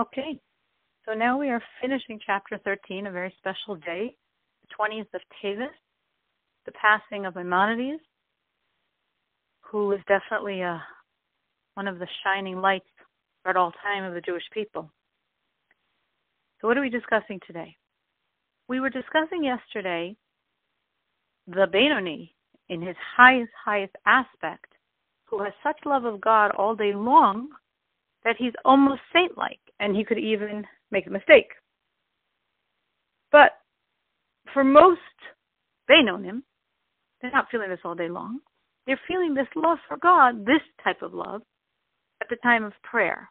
Okay, so now we are finishing chapter 13, a very special day, the 20th of Teves, the passing of Maimonides, who is definitely a, uh, one of the shining lights at all time of the Jewish people. So, what are we discussing today? We were discussing yesterday the Benoni in his highest, highest aspect, who has such love of God all day long that he's almost saint like and he could even make a mistake. But for most Beinonim, they're not feeling this all day long. They're feeling this love for God, this type of love, at the time of prayer.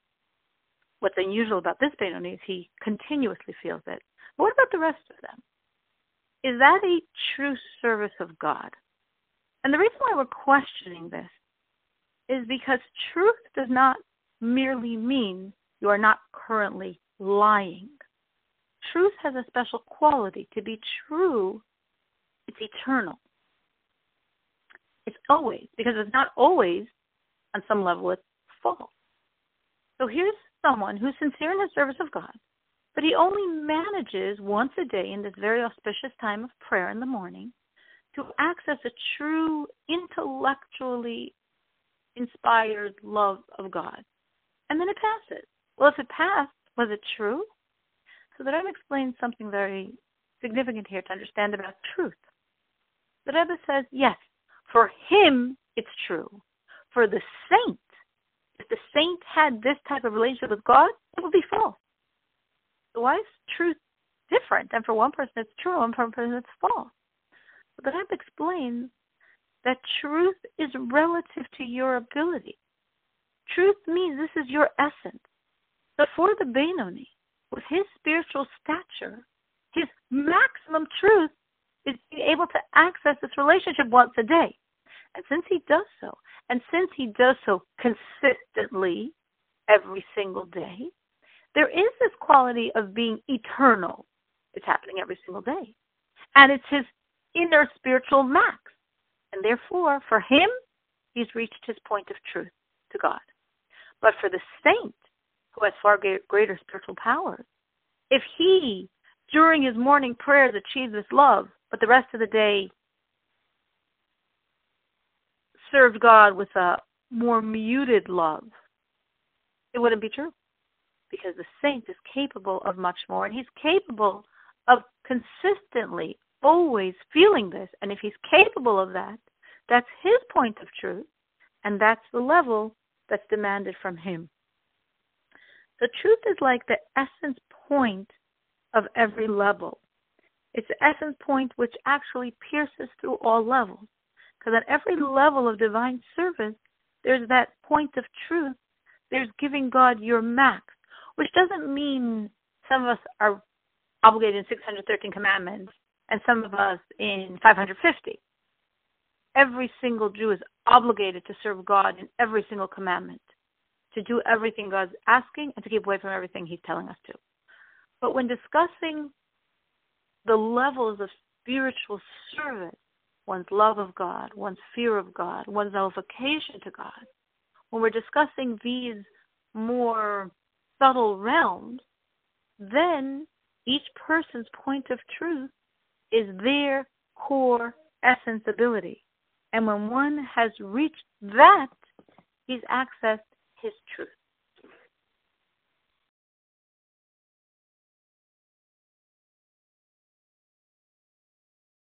What's unusual about this Benoni is he continuously feels it. But what about the rest of them? Is that a true service of God? And the reason why we're questioning this is because truth does not merely mean you are not currently lying. Truth has a special quality. To be true, it's eternal. It's always, because it's not always, on some level, it's false. So here's someone who's sincere in the service of God, but he only manages once a day in this very auspicious time of prayer in the morning to access a true intellectually inspired love of God. And then it passes. Well, if it passed, was it true? So the Rebbe explains something very significant here to understand about truth. The Rebbe says, yes, for him it's true. For the saint, if the saint had this type of relationship with God, it would be false. So why is truth different? And for one person it's true, and for one person it's false. So the Rebbe explains that truth is relative to your ability. Truth means this is your essence. But for the Benoni, with his spiritual stature, his maximum truth is being able to access this relationship once a day. And since he does so, and since he does so consistently every single day, there is this quality of being eternal. It's happening every single day. And it's his inner spiritual max. And therefore, for him, he's reached his point of truth to God. But for the saint, who has far greater spiritual powers, if he, during his morning prayers, achieves this love, but the rest of the day served God with a more muted love, it wouldn't be true. Because the saint is capable of much more, and he's capable of consistently always feeling this. And if he's capable of that, that's his point of truth, and that's the level that's demanded from him. The truth is like the essence point of every level. It's the essence point which actually pierces through all levels. Because at every level of divine service, there's that point of truth. There's giving God your max, which doesn't mean some of us are obligated in 613 commandments and some of us in 550. Every single Jew is obligated to serve God in every single commandment, to do everything God's asking, and to keep away from everything He's telling us to. But when discussing the levels of spiritual service, one's love of God, one's fear of God, one's nullification to God, when we're discussing these more subtle realms, then each person's point of truth is their core essence ability. And when one has reached that, he's accessed his truth.